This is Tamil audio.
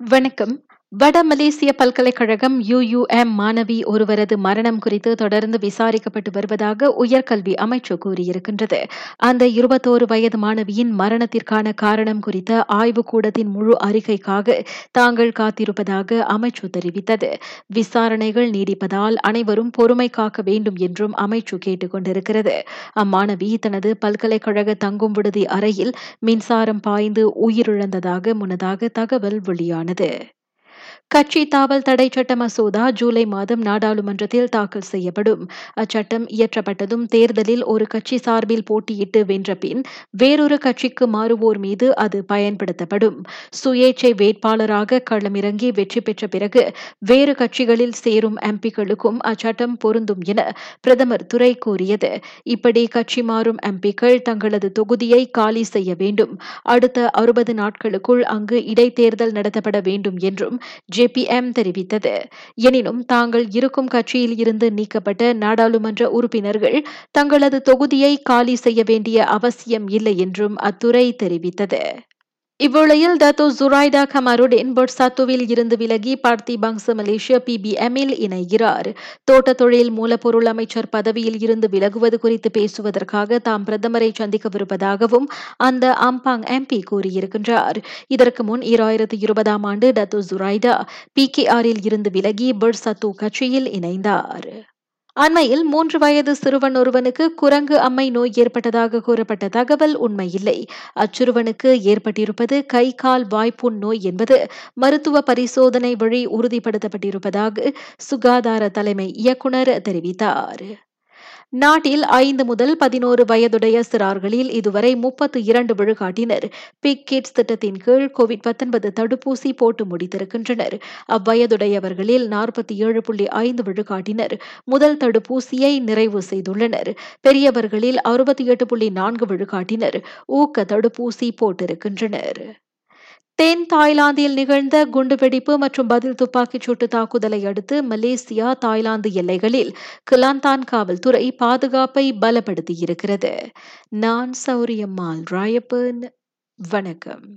வணக்கம். வட மலேசிய பல்கலைக்கழகம் யுயுஎம் மாணவி ஒருவரது மரணம் குறித்து தொடர்ந்து விசாரிக்கப்பட்டு வருவதாக உயர்கல்வி அமைச்சு கூறியிருக்கின்றது. அந்த 21 வயது மாணவியின் மரணத்திற்கான காரணம் குறித்த ஆய்வுக்கூடத்தின் முழு அறிக்கைக்காக தாங்கள் காத்திருப்பதாக அமைச்சு தெரிவித்தது. விசாரணைகள் நீடிப்பதால் அனைவரும் பொறுமை காக்க வேண்டும் என்றும் அமைச்சு கேட்டுக் கொண்டிருக்கிறது. அம்மாணவி தனது பல்கலைக்கழக தங்கும் விடுதி அறையில் மின்சாரம் பாய்ந்து உயிரிழந்ததாக முன்னதாக தகவல் வெளியானது. கட்சி தாவல் தடை சட்ட மசோதா ஜூலை மாதம் நாடாளுமன்றத்தில் தாக்கல் செய்யப்படும். அச்சட்டம் இயற்றப்பட்டதும் தேர்தலில் ஒரு கட்சி சார்பில் போட்டியிட்டு வென்ற பின் வேறொரு கட்சிக்கு மாறுவோர் மீது அது பயன்படுத்தப்படும். சுயேட்சை வேட்பாளராக களமிறங்கி வெற்றி பெற்ற பிறகு வேறு கட்சிகளில் சேரும் எம்பிக்களுக்கும் அச்சட்டம் பொருந்தும் என பிரதமர் துரை கூறியது. இப்படி கட்சி மாறும் எம்பிக்கள் தங்களது தொகுதியை காலி செய்ய வேண்டும். அடுத்த அறுபது நாட்களுக்குள் அங்கு இடைத்தேர்தல் நடத்தப்பட வேண்டும் என்றும் ஜேபிஎம் தெரிவித்தது. எனினும் தாங்கள் இருக்கும் கட்சியில் இருந்து நீக்கப்பட்ட நாடாளுமன்ற உறுப்பினர்கள் தங்களது தொகுதியை காலி செய்ய வேண்டிய அவசியம் இல்லை என்றும் அத்துறை தெரிவித்தது. இவ்வேளையில் டத்தோ ஜுரைடா கமாருடின் பொட்சாத்துவில் இருந்து விலகி பார்த்தி பங்ச மலேசிய பிபிஎம்மில் இணைகிறார். தோட்ட தொழில் மூலப்பொருள் அமைச்சர் பதவியில் இருந்து விலகுவது குறித்து பேசுவதற்காக தாம் பிரதமரை சந்திக்கவிருப்பதாகவும் அந்த அம்பாங் எம்பி கூறியிருக்கின்றார். இதற்கு முன் இராயிரத்து இருபதாம் ஆண்டு டத்தோ ஜுரைடா பிகேஆரில் இருந்து விலகி பொட்சாத்து கட்சியில் இணைந்தார். அண்மையில் மூன்று வயது சிறுவன் ஒருவனுக்கு குரங்கு அம்மை நோய் ஏற்பட்டதாக கூறப்பட்ட தகவல் உண்மையில்லை. அச்சிறுவனுக்கு ஏற்பட்டிருப்பது கை கால் வாய்ப்புண் நோய் என்பது மருத்துவ பரிசோதனை வழி உறுதிப்படுத்தப்பட்டிருப்பதாக சுகாதார தலைமை இயக்குனர் தெரிவித்தார். நாட்டில் ஐந்து முதல் பதினோரு வயதுடைய சிறார்களில் இதுவரை முப்பத்து இரண்டு விழுக்காட்டினர் பிக் கிட்ஸ் திட்டத்தின் கீழ் கோவிட் தடுப்பூசி போட்டு முடித்திருக்கின்றனர். அவ்வயதுடையவர்களில் நாற்பத்தி ஏழு புள்ளி ஐந்து விழுக்காட்டினர் முதல் தடுப்பூசியை நிறைவு செய்துள்ளனர். பெரியவர்களில் அறுபத்தி எட்டு புள்ளி நான்கு விழுக்காட்டினர் ஊக்க தடுப்பூசி போட்டிருக்கின்றனர். தென் தாய்லாந்தில் நிகழ்ந்த குண்டுவெடிப்பு மற்றும் பதில் துப்பாக்கிச் சூட்டு தாக்குதலை அடுத்து மலேசியா தாய்லாந்து எல்லைகளில் கிளாந்தான் காவல்துறை பாதுகாப்பை பலப்படுத்தியிருக்கிறது. நான் சௌரியம்மாள் ராயப்பன் வணக்கம்.